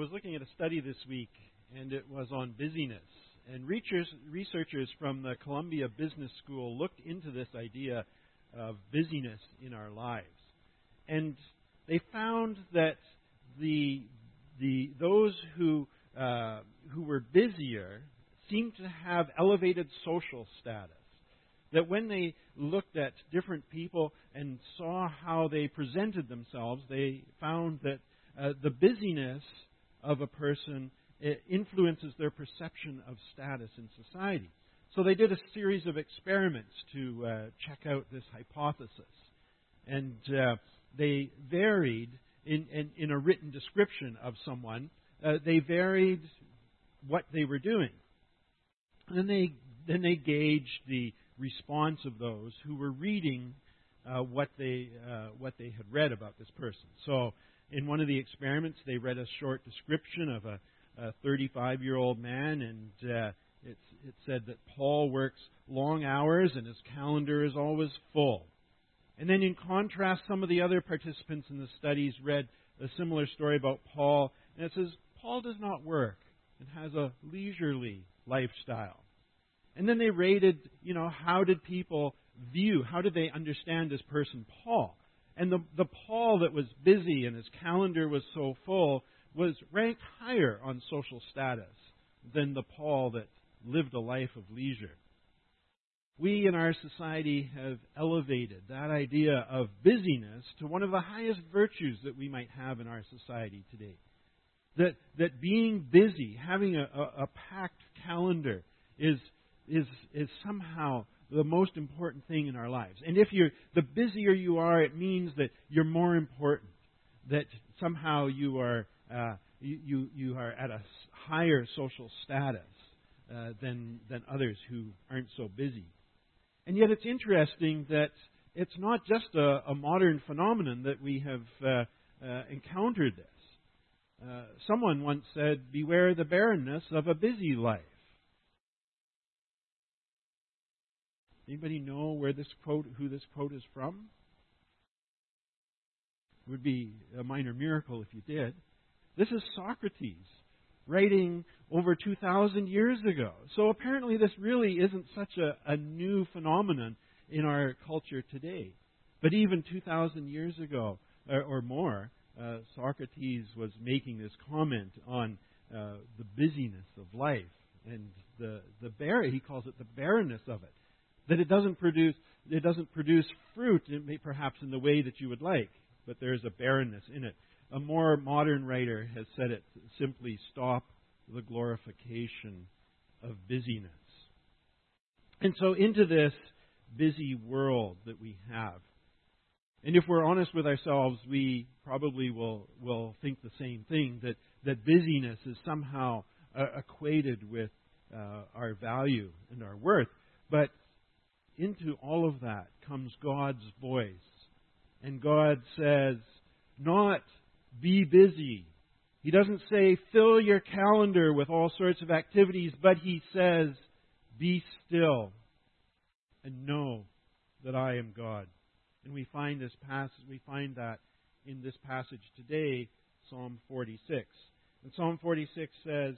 was looking at a study this week, and it was on busyness. And researchers from the Columbia Business School looked into this idea of busyness in our lives. And they found that the, the, those who, uh, who were busier seemed to have elevated social status. That when they looked at different people and saw how they presented themselves, they found that uh, the busyness of a person influences their perception of status in society. So they did a series of experiments to uh, check out this hypothesis. And uh, they varied in, in, in, a written description of someone, uh, they varied what they were doing. And they, then they gauged the response of those who were reading uh, what, they, uh, what they had read about this person. So in one of the experiments, they read a short description of a, 35 year old man, and uh, it said that Paul works long hours and his calendar is always full. And then, in contrast, some of the other participants in the studies read a similar story about Paul, and it says Paul does not work and has a leisurely lifestyle. And then they rated, you know, how did people view, how did they understand this person, Paul? And the, the Paul that was busy and his calendar was so full was ranked higher on social status than the Paul that lived a life of leisure. We in our society have elevated that idea of busyness to one of the highest virtues that we might have in our society today. That, that being busy, having a, a, a packed calendar, is, is, is somehow the most important thing in our lives. And if you're the busier you are, it means that you're more important. That somehow you are uh, you, you are at a higher social status uh, than than others who aren't so busy. And yet, it's interesting that it's not just a, a modern phenomenon that we have uh, uh encountered this. Uh, someone once said, "Beware the barrenness of a busy life." Anybody know where this quote, who this quote is from? It would be a minor miracle if you did. This is Socrates writing over 2,000 years ago. So apparently, this really isn't such a, a new phenomenon in our culture today. But even 2,000 years ago or, or more, uh, Socrates was making this comment on uh, the busyness of life and the the bar- he calls it the barrenness of it that it doesn't produce it doesn't produce fruit perhaps in the way that you would like, but there's a barrenness in it. A more modern writer has said it simply stop the glorification of busyness. And so into this busy world that we have. And if we're honest with ourselves, we probably will, will think the same thing that, that busyness is somehow uh, equated with uh, our value and our worth. But into all of that comes God's voice. And God says, not be busy. He doesn't say fill your calendar with all sorts of activities, but he says, be still and know that I am God. And we find this passage, we find that in this passage today, Psalm 46. And Psalm 46 says,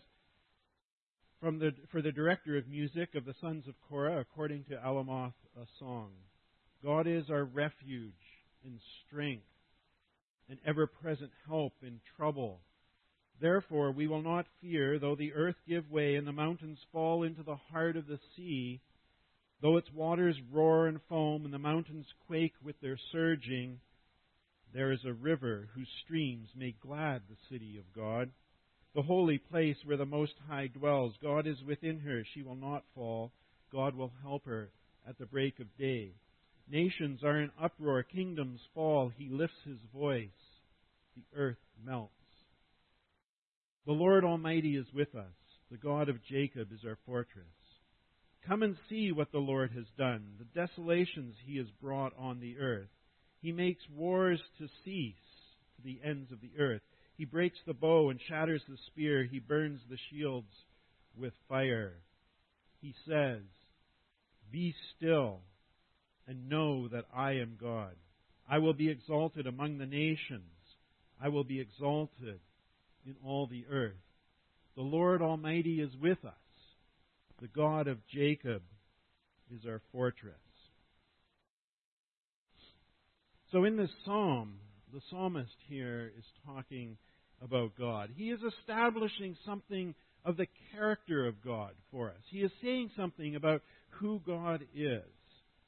from the, for the director of music of the sons of Korah, according to Alamoth, a song. God is our refuge and strength, an ever present help in trouble. Therefore, we will not fear, though the earth give way and the mountains fall into the heart of the sea, though its waters roar and foam and the mountains quake with their surging. There is a river whose streams make glad the city of God the holy place where the Most High dwells. God is within her. She will not fall. God will help her at the break of day. Nations are in uproar. Kingdoms fall. He lifts his voice. The earth melts. The Lord Almighty is with us. The God of Jacob is our fortress. Come and see what the Lord has done, the desolations he has brought on the earth. He makes wars to cease to the ends of the earth. He breaks the bow and shatters the spear. He burns the shields with fire. He says, Be still and know that I am God. I will be exalted among the nations. I will be exalted in all the earth. The Lord Almighty is with us. The God of Jacob is our fortress. So in this psalm, the psalmist here is talking about God. He is establishing something of the character of God for us. He is saying something about who God is.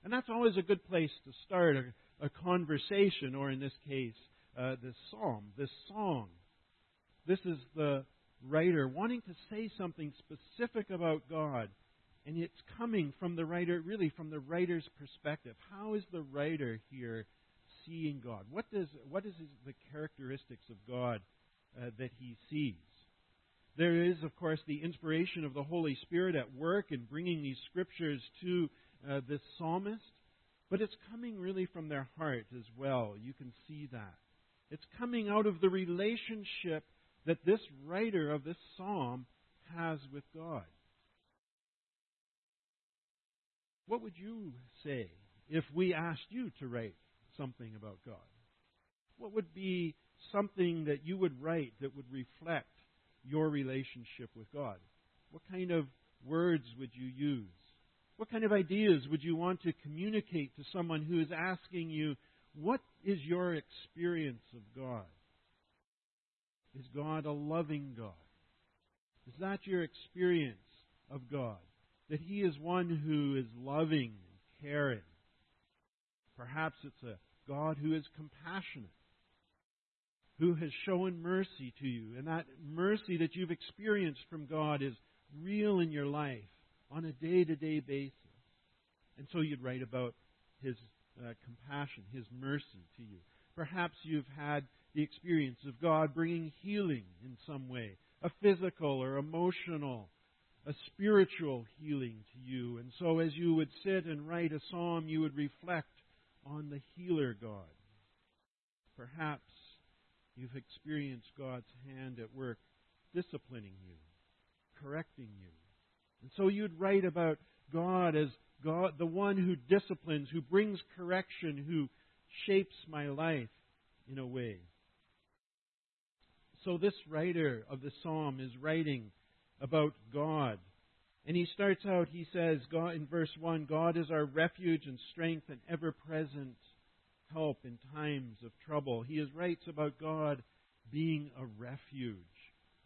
And that's always a good place to start a, a conversation, or in this case, uh, this psalm, this song. This is the writer wanting to say something specific about God. And it's coming from the writer, really from the writer's perspective. How is the writer here seeing God? What, does, what is the characteristics of God uh, that he sees? There is, of course, the inspiration of the Holy Spirit at work in bringing these scriptures to uh, this psalmist, but it's coming really from their heart as well. You can see that. It's coming out of the relationship that this writer of this psalm has with God. What would you say if we asked you to write something about God? What would be something that you would write that would reflect your relationship with God? What kind of words would you use? What kind of ideas would you want to communicate to someone who is asking you, What is your experience of God? Is God a loving God? Is that your experience of God? That He is one who is loving and caring? Perhaps it's a God who is compassionate who has shown mercy to you. And that mercy that you've experienced from God is real in your life on a day to day basis. And so you'd write about His uh, compassion, His mercy to you. Perhaps you've had the experience of God bringing healing in some way, a physical or emotional, a spiritual healing to you. And so as you would sit and write a psalm, you would reflect on the healer God. Perhaps You've experienced God's hand at work disciplining you, correcting you. And so you'd write about God as God, the one who disciplines, who brings correction, who shapes my life in a way. So this writer of the psalm is writing about God. And he starts out, he says, God, in verse 1, God is our refuge and strength and ever present help in times of trouble. He writes about God being a refuge,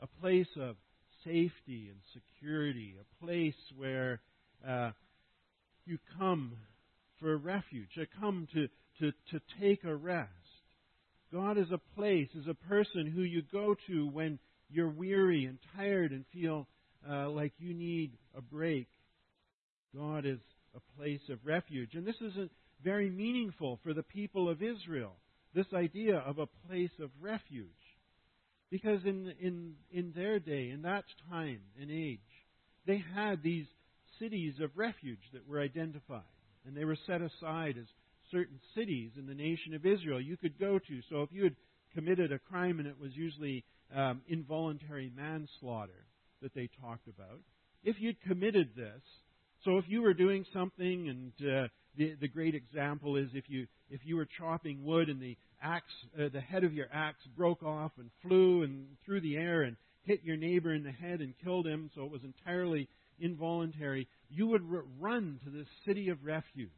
a place of safety and security, a place where uh, you come for refuge, you come to, to, to take a rest. God is a place, is a person who you go to when you're weary and tired and feel uh, like you need a break. God is a place of refuge. And this isn't very meaningful for the people of Israel, this idea of a place of refuge. Because in, in, in their day, in that time and age, they had these cities of refuge that were identified. And they were set aside as certain cities in the nation of Israel you could go to. So if you had committed a crime, and it was usually um, involuntary manslaughter that they talked about, if you'd committed this, so if you were doing something and uh, the, the great example is if you if you were chopping wood and the axe, uh, the head of your axe broke off and flew and through the air and hit your neighbor in the head and killed him, so it was entirely involuntary. You would r- run to this city of refuge,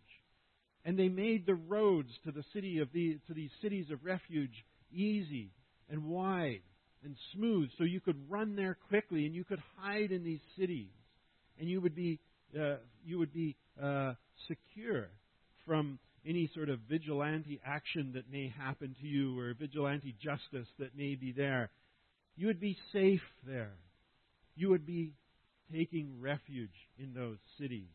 and they made the roads to the city of the to these cities of refuge easy and wide and smooth, so you could run there quickly and you could hide in these cities, and you would be uh, you would be uh, secure from any sort of vigilante action that may happen to you or vigilante justice that may be there. You would be safe there. You would be taking refuge in those cities.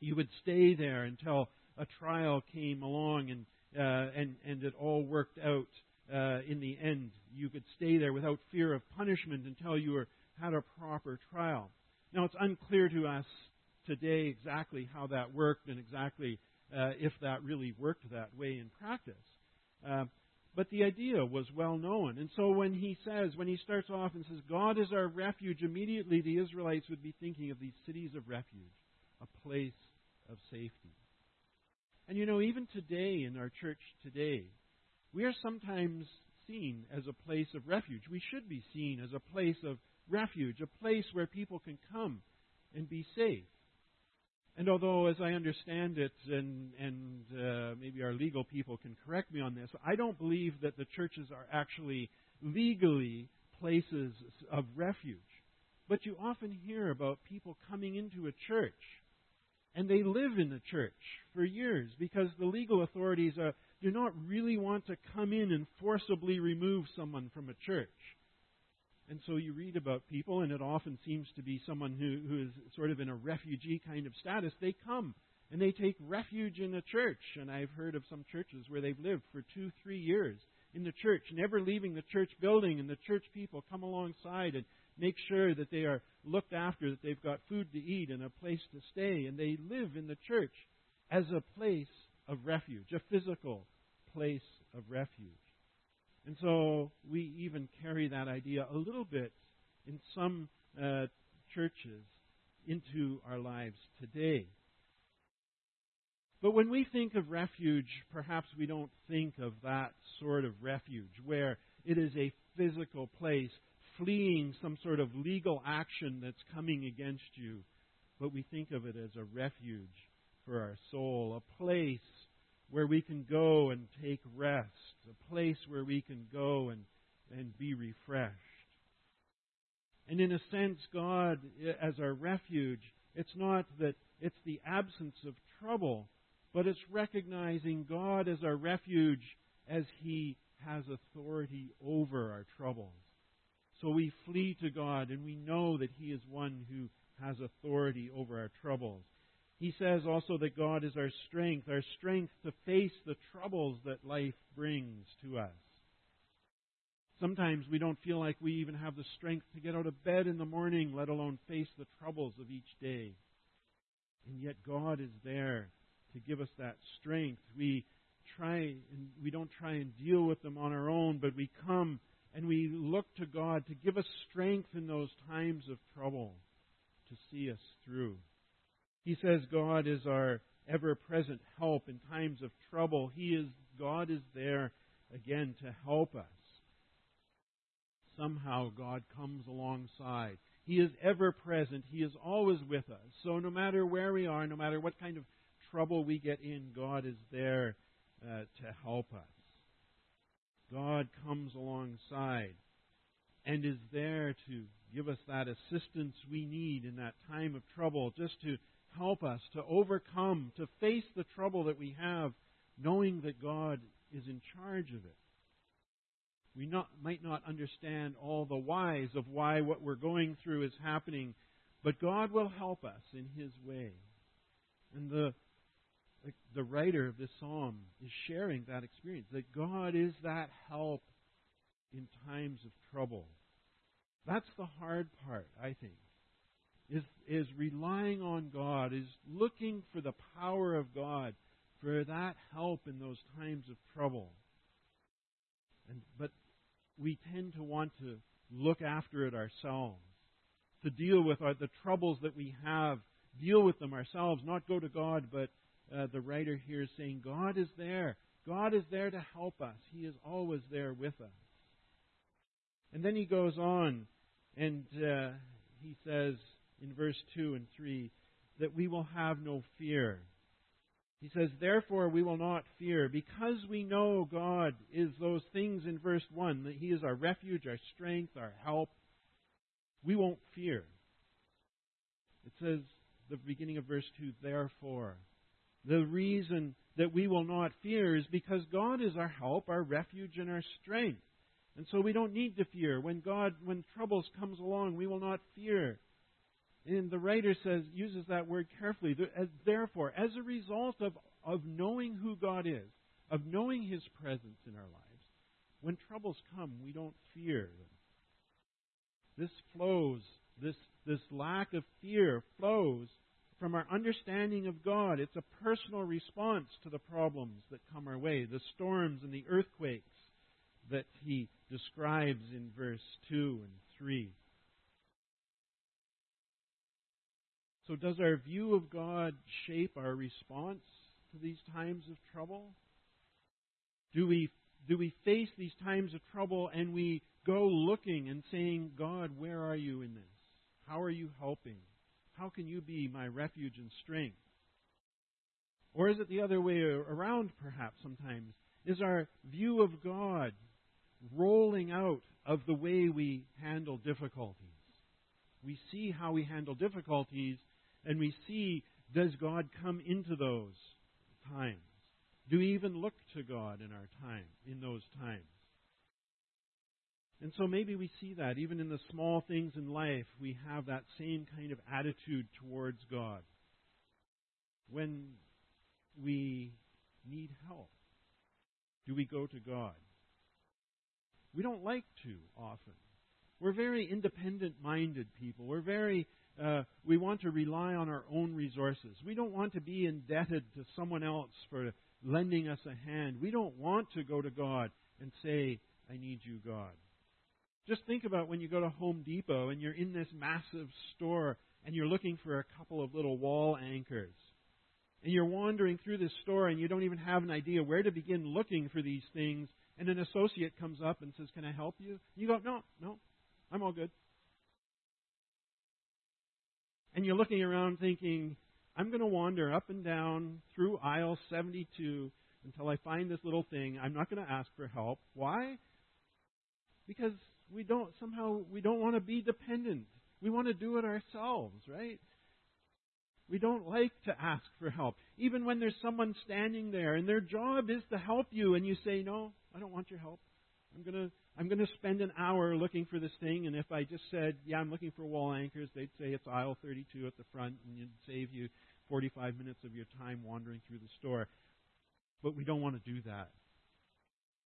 You would stay there until a trial came along and uh, and and it all worked out uh, in the end. You could stay there without fear of punishment until you were had a proper trial. Now it's unclear to us today exactly how that worked and exactly uh, if that really worked that way in practice. Uh, but the idea was well known. And so when he says, when he starts off and says, God is our refuge, immediately the Israelites would be thinking of these cities of refuge, a place of safety. And you know, even today in our church today, we are sometimes seen as a place of refuge. We should be seen as a place of refuge, a place where people can come and be safe. And although, as I understand it, and, and uh, maybe our legal people can correct me on this, I don't believe that the churches are actually legally places of refuge. But you often hear about people coming into a church and they live in the church for years because the legal authorities uh, do not really want to come in and forcibly remove someone from a church. And so you read about people, and it often seems to be someone who, who is sort of in a refugee kind of status. They come and they take refuge in a church. And I've heard of some churches where they've lived for two, three years in the church, never leaving the church building, and the church people come alongside and make sure that they are looked after, that they've got food to eat and a place to stay, and they live in the church as a place of refuge, a physical place of refuge. And so we even carry that idea a little bit in some uh, churches into our lives today. But when we think of refuge, perhaps we don't think of that sort of refuge where it is a physical place fleeing some sort of legal action that's coming against you. But we think of it as a refuge for our soul, a place where we can go and take rest, a place where we can go and, and be refreshed. And in a sense, God, as our refuge, it's not that it's the absence of trouble, but it's recognizing God as our refuge as He has authority over our troubles. So we flee to God and we know that He is one who has authority over our troubles. He says also that God is our strength, our strength to face the troubles that life brings to us. Sometimes we don't feel like we even have the strength to get out of bed in the morning, let alone face the troubles of each day. And yet God is there to give us that strength. We try and we don't try and deal with them on our own, but we come and we look to God to give us strength in those times of trouble to see us through. He says God is our ever present help in times of trouble. He is God is there again to help us. Somehow God comes alongside. He is ever present. He is always with us. So no matter where we are, no matter what kind of trouble we get in, God is there uh, to help us. God comes alongside and is there to give us that assistance we need in that time of trouble, just to help us to overcome, to face the trouble that we have, knowing that God is in charge of it. We not, might not understand all the whys of why what we're going through is happening, but God will help us in His way. And the the writer of this psalm is sharing that experience that God is that help in times of trouble. That's the hard part, I think. Is is relying on God, is looking for the power of God for that help in those times of trouble. And but we tend to want to look after it ourselves, to deal with our, the troubles that we have, deal with them ourselves, not go to God, but uh, the writer here is saying God is there. God is there to help us. He is always there with us. And then he goes on and uh, he says in verse 2 and 3 that we will have no fear. He says, Therefore we will not fear, because we know God is those things in verse 1, that He is our refuge, our strength, our help. We won't fear. It says, the beginning of verse 2, therefore. The reason that we will not fear is because God is our help, our refuge, and our strength. And so we don't need to fear. When God, when troubles comes along, we will not fear. And the writer says, uses that word carefully. Therefore, as a result of, of knowing who God is, of knowing His presence in our lives, when troubles come, we don't fear them. This flows, this, this lack of fear flows from our understanding of God. It's a personal response to the problems that come our way, the storms and the earthquakes that he describes in verse 2 and 3. So, does our view of God shape our response to these times of trouble? Do we, do we face these times of trouble and we go looking and saying, God, where are you in this? How are you helping? How can you be my refuge and strength? Or is it the other way around, perhaps, sometimes? Is our view of God rolling out of the way we handle difficulties? We see how we handle difficulties, and we see does God come into those times? Do we even look to God in our time, in those times? And so maybe we see that even in the small things in life, we have that same kind of attitude towards God. When we need help, do we go to God? We don't like to often. We're very independent minded people. We're very, uh, we want to rely on our own resources. We don't want to be indebted to someone else for lending us a hand. We don't want to go to God and say, I need you, God. Just think about when you go to Home Depot and you're in this massive store and you're looking for a couple of little wall anchors. And you're wandering through this store and you don't even have an idea where to begin looking for these things. And an associate comes up and says, Can I help you? You go, No, no, I'm all good. And you're looking around thinking, I'm going to wander up and down through aisle 72 until I find this little thing. I'm not going to ask for help. Why? Because we don't somehow we don't want to be dependent. We want to do it ourselves, right? We don't like to ask for help. Even when there's someone standing there and their job is to help you and you say, "No, I don't want your help. I'm to I'm to spend an hour looking for this thing and if I just said, "Yeah, I'm looking for wall anchors," they'd say it's aisle 32 at the front and it'd save you 45 minutes of your time wandering through the store. But we don't want to do that.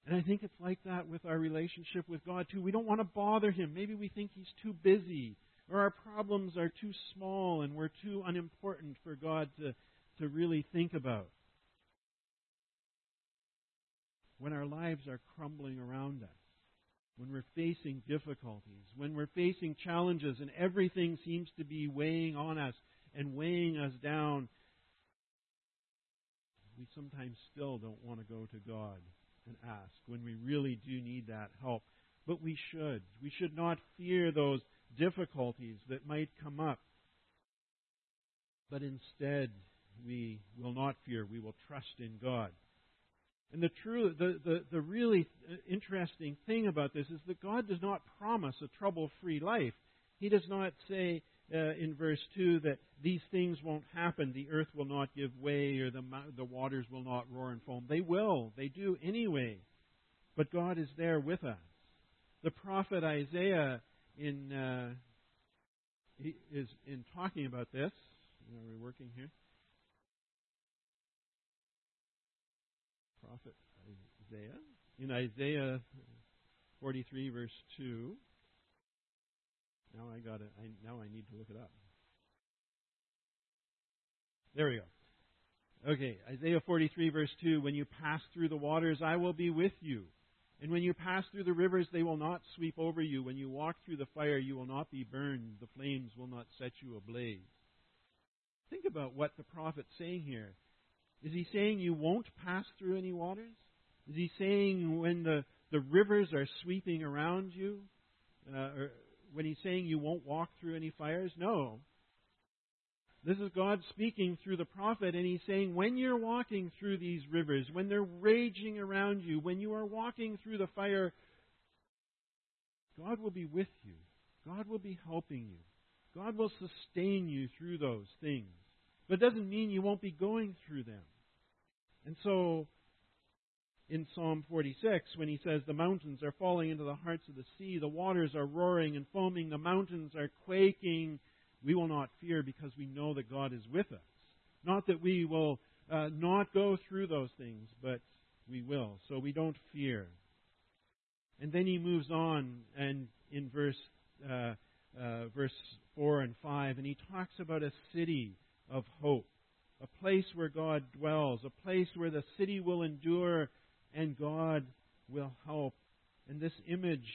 And I think it's like that with our relationship with God, too. We don't want to bother Him. Maybe we think He's too busy, or our problems are too small and we're too unimportant for God to, to really think about. When our lives are crumbling around us, when we're facing difficulties, when we're facing challenges and everything seems to be weighing on us and weighing us down, we sometimes still don't want to go to God and ask when we really do need that help. But we should. We should not fear those difficulties that might come up. But instead, we will not fear. We will trust in God. And the true, the, the, the really interesting thing about this is that God does not promise a trouble-free life. He does not say uh, in verse 2 that these things won't happen. The earth will not give way or the, the waters will not roar and foam. They will. They do anyway. But God is there with us. The prophet Isaiah in uh, he is in talking about this. Are we working here? Prophet Isaiah in Isaiah 43 verse 2. Now I got it. Now I need to look it up. There we go. Okay, Isaiah 43, verse 2 When you pass through the waters, I will be with you. And when you pass through the rivers, they will not sweep over you. When you walk through the fire, you will not be burned. The flames will not set you ablaze. Think about what the prophet's saying here. Is he saying you won't pass through any waters? Is he saying when the, the rivers are sweeping around you, uh, when he's saying you won't walk through any fires? No. This is God speaking through the prophet, and he's saying, when you're walking through these rivers, when they're raging around you, when you are walking through the fire, God will be with you. God will be helping you. God will sustain you through those things. But it doesn't mean you won't be going through them. And so, in Psalm 46 when he says, The mountains are falling into the hearts of the sea, the waters are roaring and foaming, the mountains are quaking. We will not fear because we know that God is with us. Not that we will uh, not go through those things, but we will. So we don't fear. And then he moves on and in verse uh, uh, verse four and five, and he talks about a city of hope, a place where God dwells, a place where the city will endure and God will help. And this image,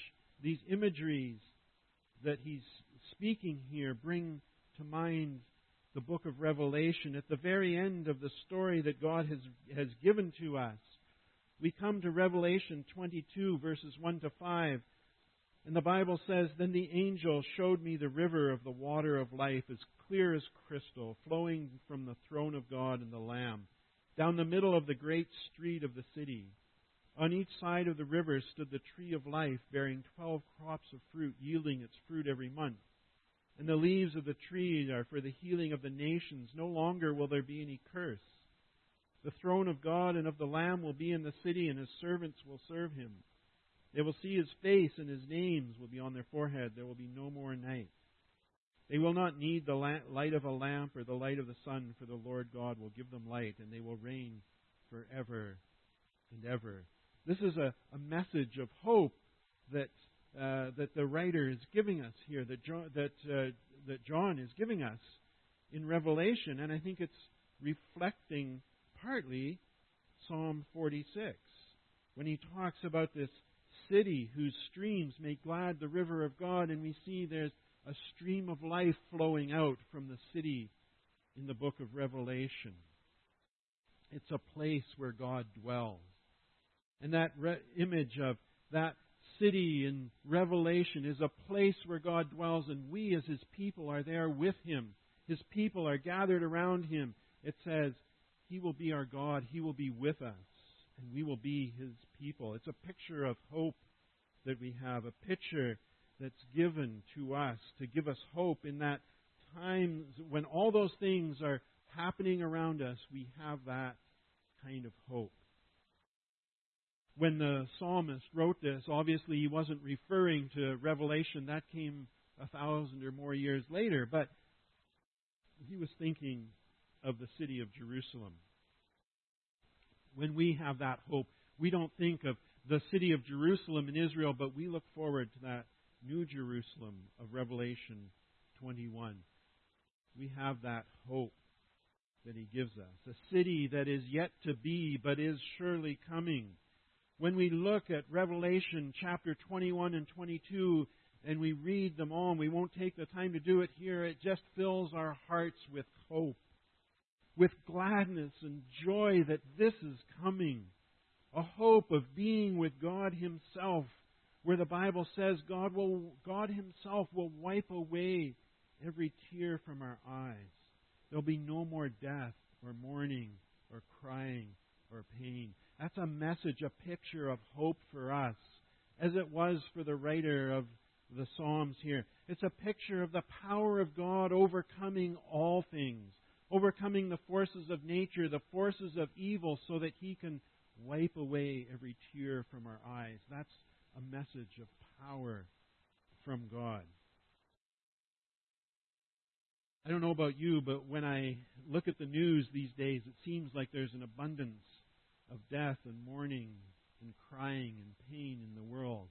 these imageries that he's speaking here bring to mind the book of Revelation. At the very end of the story that God has, has given to us, we come to Revelation 22, verses 1 to 5. And the Bible says, Then the angel showed me the river of the water of life, as clear as crystal, flowing from the throne of God and the Lamb, down the middle of the great street of the city. On each side of the river stood the tree of life, bearing twelve crops of fruit, yielding its fruit every month. And the leaves of the tree are for the healing of the nations. No longer will there be any curse. The throne of God and of the Lamb will be in the city, and his servants will serve him. They will see his face, and his names will be on their forehead. There will be no more night. They will not need the light of a lamp or the light of the sun, for the Lord God will give them light, and they will reign forever and ever. This is a, a message of hope that uh, that the writer is giving us here, that John, that uh, that John is giving us in Revelation, and I think it's reflecting partly Psalm 46 when he talks about this city whose streams make glad the river of God, and we see there's a stream of life flowing out from the city in the book of Revelation. It's a place where God dwells. And that re- image of that city in Revelation is a place where God dwells, and we as His people are there with Him. His people are gathered around Him. It says, He will be our God, He will be with us, and we will be His people. It's a picture of hope that we have, a picture that's given to us to give us hope in that time when all those things are happening around us, we have that kind of hope when the psalmist wrote this, obviously he wasn't referring to Revelation. That came a thousand or more years later. But he was thinking of the city of Jerusalem. When we have that hope, we don't think of the city of Jerusalem in Israel, but we look forward to that new Jerusalem of Revelation 21. We have that hope that he gives us. A city that is yet to be, but is surely coming when we look at Revelation chapter 21 and 22 and we read them all, and we won't take the time to do it here, it just fills our hearts with hope, with gladness and joy that this is coming. A hope of being with God Himself, where the Bible says God, will, God Himself will wipe away every tear from our eyes. There'll be no more death or mourning or crying or pain. That's a message, a picture of hope for us, as it was for the writer of the Psalms here. It's a picture of the power of God overcoming all things, overcoming the forces of nature, the forces of evil, so that He can wipe away every tear from our eyes. That's a message of power from God. I don't know about you, but when I look at the news these days, it seems like there's an abundance of death and mourning and crying and pain in the world.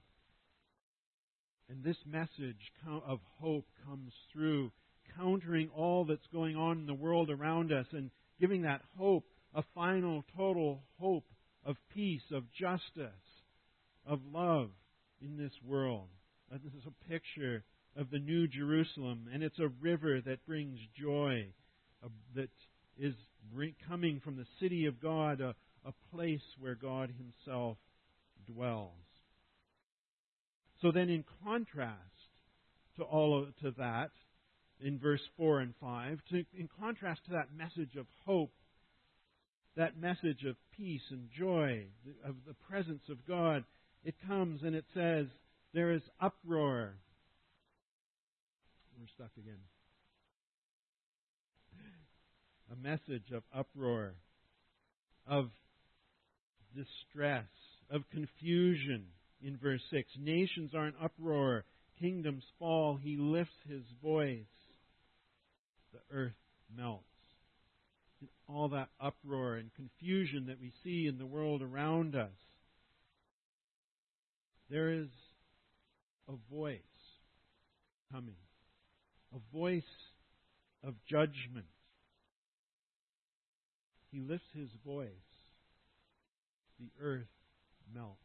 And this message of hope comes through, countering all that's going on in the world around us and giving that hope a final, total hope of peace, of justice, of love in this world. Uh, this is a picture of the New Jerusalem, and it's a river that brings joy, uh, that is coming from the city of God, a, a place where God Himself dwells. So then, in contrast to all of, to that, in verse four and five, to, in contrast to that message of hope, that message of peace and joy, of the presence of God, it comes and it says, "There is uproar." We're stuck again. A message of uproar, of distress, of confusion in verse 6. Nations are in uproar, kingdoms fall, he lifts his voice. The earth melts. All that uproar and confusion that we see in the world around us, there is a voice coming, a voice of judgment. He lifts his voice the earth melts.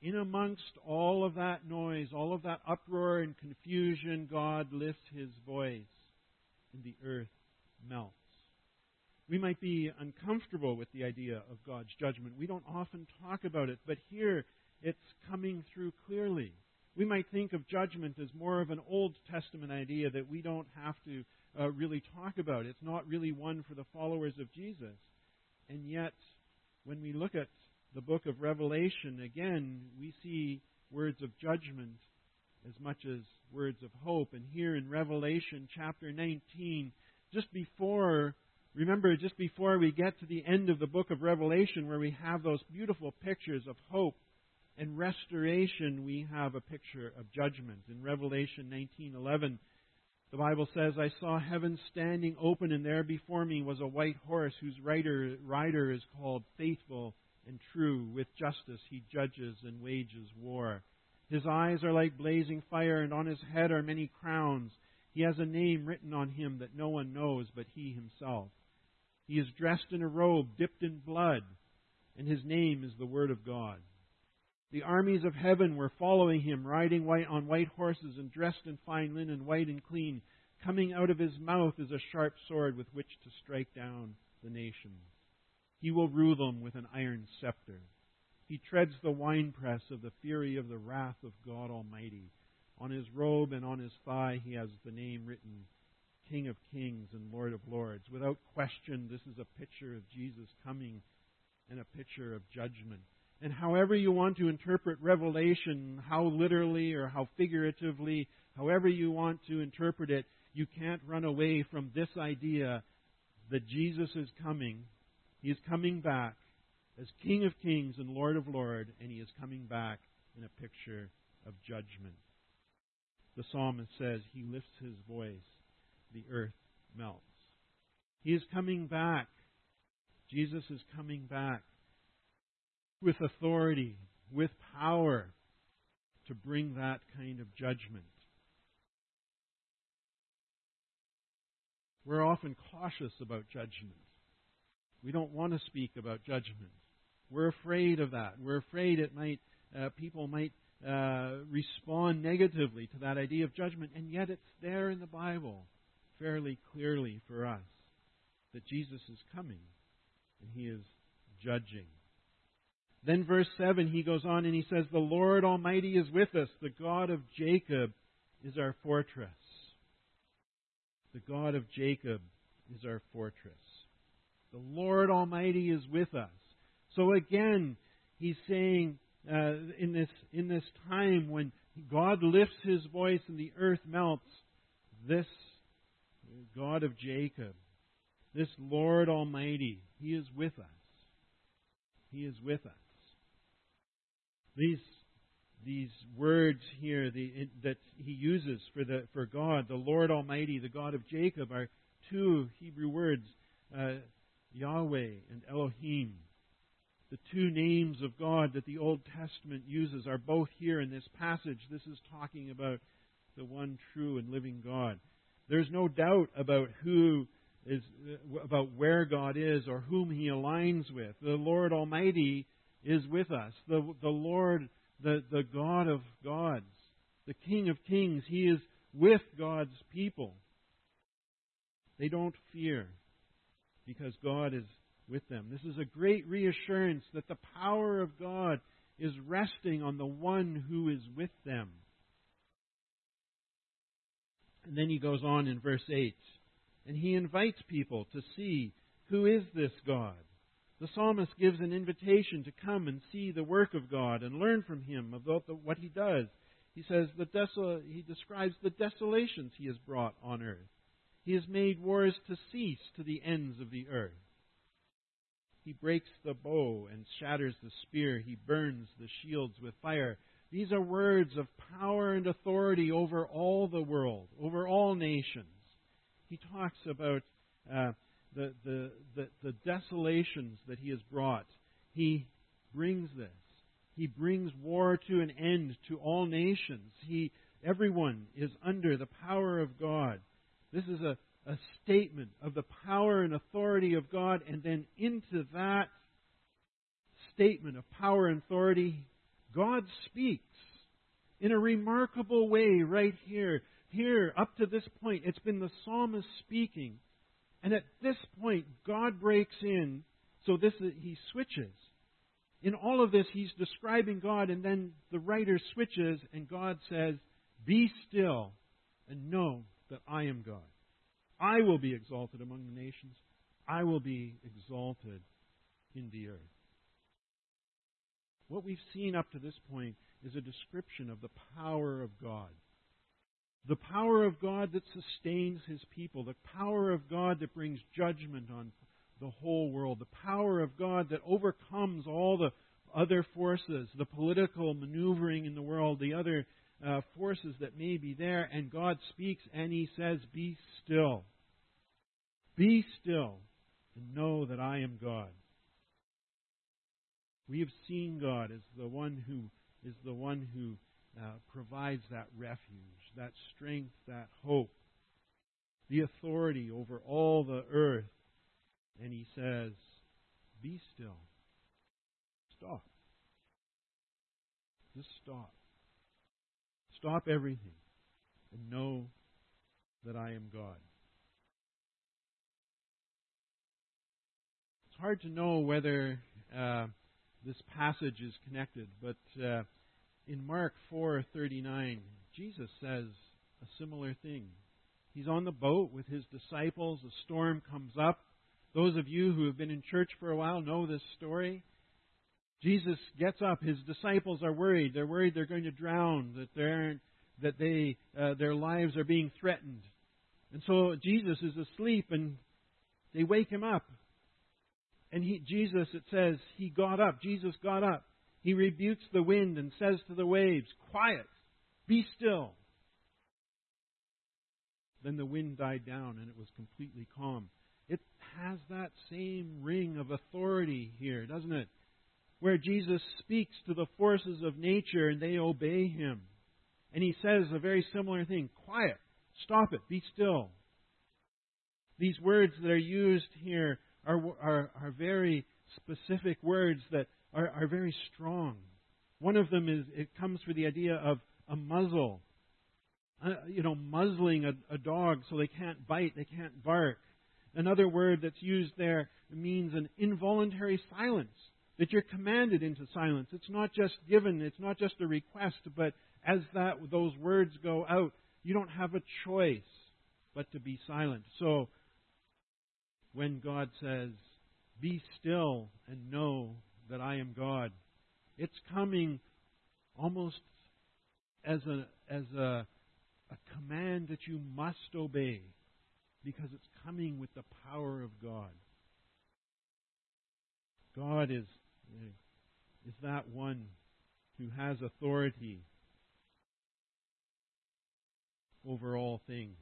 In amongst all of that noise, all of that uproar and confusion, God lifts his voice and the earth melts. We might be uncomfortable with the idea of God's judgment. We don't often talk about it, but here it's coming through clearly. We might think of judgment as more of an Old Testament idea that we don't have to uh, really talk about. It's not really one for the followers of Jesus. And yet, when we look at the book of Revelation, again, we see words of judgment as much as words of hope. And here in Revelation chapter 19, just before, remember, just before we get to the end of the book of Revelation, where we have those beautiful pictures of hope and restoration, we have a picture of judgment. In Revelation 19:11, the Bible says, "I saw heaven standing open, and there before me was a white horse, whose rider, rider is called Faithful and True. With justice he judges and wages war. His eyes are like blazing fire, and on his head are many crowns. He has a name written on him that no one knows but he himself. He is dressed in a robe dipped in blood, and his name is the Word of God." The armies of heaven were following him, riding white on white horses and dressed in fine linen, white and clean. Coming out of his mouth is a sharp sword with which to strike down the nations. He will rule them with an iron scepter. He treads the winepress of the fury of the wrath of God Almighty. On his robe and on his thigh he has the name written King of Kings and Lord of Lords. Without question, this is a picture of Jesus coming and a picture of judgment. And however you want to interpret Revelation, how literally or how figuratively, however you want to interpret it, you can't run away from this idea that Jesus is coming. He is coming back as King of Kings and Lord of Lords, and he is coming back in a picture of judgment. The psalmist says, He lifts his voice, the earth melts. He is coming back. Jesus is coming back with authority, with power to bring that kind of judgment. We're often cautious about judgment. We don't want to speak about judgment. We're afraid of that. We're afraid it might uh, people might uh, respond negatively to that idea of judgment, and yet it's there in the Bible fairly clearly for us that Jesus is coming and he is judging. Then, verse 7, he goes on and he says, The Lord Almighty is with us. The God of Jacob is our fortress. The God of Jacob is our fortress. The Lord Almighty is with us. So again, he's saying uh, in this in this time when God lifts His voice and the earth melts, this God of Jacob, this Lord Almighty, He is with us. He is with us. These these words here the, that he uses for the for God, the Lord Almighty, the God of Jacob, are two Hebrew words, uh, Yahweh and Elohim. The two names of God that the Old Testament uses are both here in this passage. This is talking about the one true and living God. There's no doubt about who is about where God is or whom he aligns with. The Lord Almighty is with us. The, the Lord, the, the God of gods, the King of kings, He is with God's people. They don't fear because God is with them. This is a great reassurance that the power of God is resting on the one who is with them. And then he goes on in verse 8, and he invites people to see who is this God? The psalmist gives an invitation to come and see the work of God and learn from him about the, what he does. He says the desol- he describes the desolations he has brought on earth. He has made wars to cease to the ends of the earth. He breaks the bow and shatters the spear. He burns the shields with fire. These are words of power and authority over all the world, over all nations. He talks about uh, the, the, the, the desolations that he has brought. He brings this. He brings war to an end to all nations. He, everyone is under the power of God. This is a, a statement of the power and authority of God, and then into that statement of power and authority, God speaks in a remarkable way right here. Here, up to this point, it's been the psalmist speaking And at this point, God breaks in. So this he switches. In all of this, he's describing God, and then the writer switches, and God says, Be still and know that I am God. I will be exalted among the nations. I will be exalted in the earth. What we've seen up to this point is a description of the power of God. The power of God that sustains His people. The power of God that brings judgment on the whole world. The power of God that overcomes all the other forces, the political maneuvering in the world, the other uh, forces that may be there. And God speaks and He says, Be still. Be still and know that I am God. We have seen God as the one who is the one who uh, provides that refuge, that strength, that hope, the authority over all the earth. And he says, Be still. Stop. Just stop. Stop everything and know that I am God. It's hard to know whether uh, this passage is connected, but uh, in Mark 4:39, Jesus says a similar thing. He's on the boat with his disciples. A storm comes up. Those of you who have been in church for a while know this story. Jesus gets up. His disciples are worried. They're worried they're going to drown. That they're that they uh, their lives are being threatened. And so Jesus is asleep, and they wake him up. And he, Jesus, it says, he got up. Jesus got up. He rebukes the wind and says to the waves, Quiet, be still. Then the wind died down and it was completely calm. It has that same ring of authority here, doesn't it? Where Jesus speaks to the forces of nature and they obey him. And he says a very similar thing Quiet, stop it, be still. These words that are used here are, are, are very specific words that are, are very strong. One of them is, it comes for the idea of a muzzle. Uh, you know, muzzling a, a dog so they can't bite, they can't bark. Another word that's used there means an involuntary silence, that you're commanded into silence. It's not just given, it's not just a request, but as that those words go out, you don't have a choice but to be silent. So when God says, Be still and know that I am God. It's coming almost as a as a, a command that you must obey because it's coming with the power of God. God is eh, is that one who has authority over all things.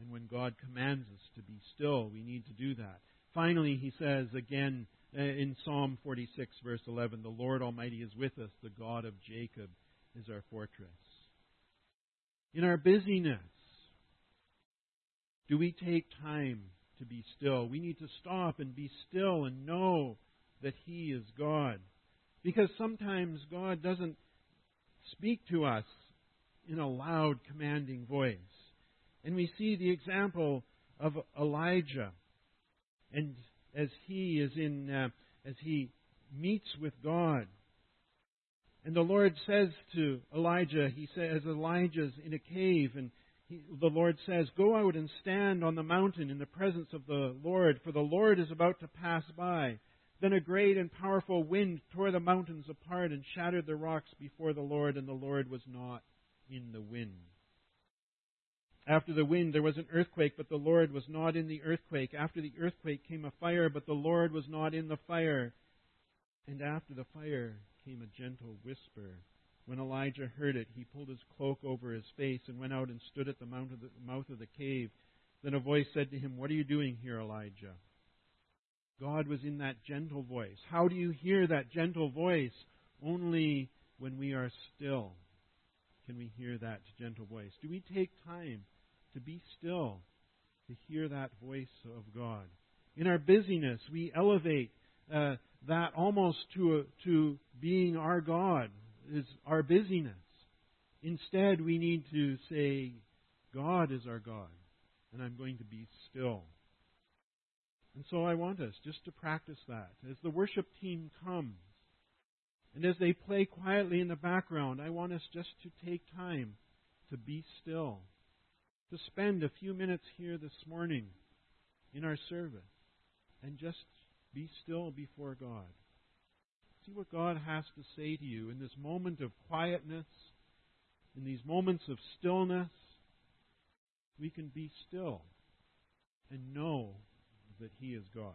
And when God commands us to be still, we need to do that. Finally, he says again uh, in Psalm 46, verse 11, the Lord Almighty is with us, the God of Jacob is our fortress. In our busyness, do we take time to be still? We need to stop and be still and know that He is God. Because sometimes God doesn't speak to us in a loud, commanding voice. And we see the example of Elijah. And as he is in, uh, as he meets with God. And the Lord says to Elijah, he says, Elijah's in a cave, and he, the Lord says, Go out and stand on the mountain in the presence of the Lord, for the Lord is about to pass by. Then a great and powerful wind tore the mountains apart and shattered the rocks before the Lord, and the Lord was not in the wind. After the wind, there was an earthquake, but the Lord was not in the earthquake. After the earthquake came a fire, but the Lord was not in the fire. And after the fire came a gentle whisper. When Elijah heard it, he pulled his cloak over his face and went out and stood at the mouth of the, cave. Then a voice said to him, What are you doing here, Elijah? God was in that gentle voice. How do you hear that gentle voice? Only when we are still can we hear that gentle voice. Do we take time to be still, to hear that voice of God. In our busyness, we elevate uh, that almost to, a, to being our God, is our busyness. Instead, we need to say, God is our God, and I'm going to be still. And so I want us just to practice that. As the worship team comes, and as they play quietly in the background, I want us just to take time to be still, to spend a few minutes here this morning in our service, and just be still before God. See what God has to say to you in this moment of quietness, in these moments of stillness. We can be still and know that He is God.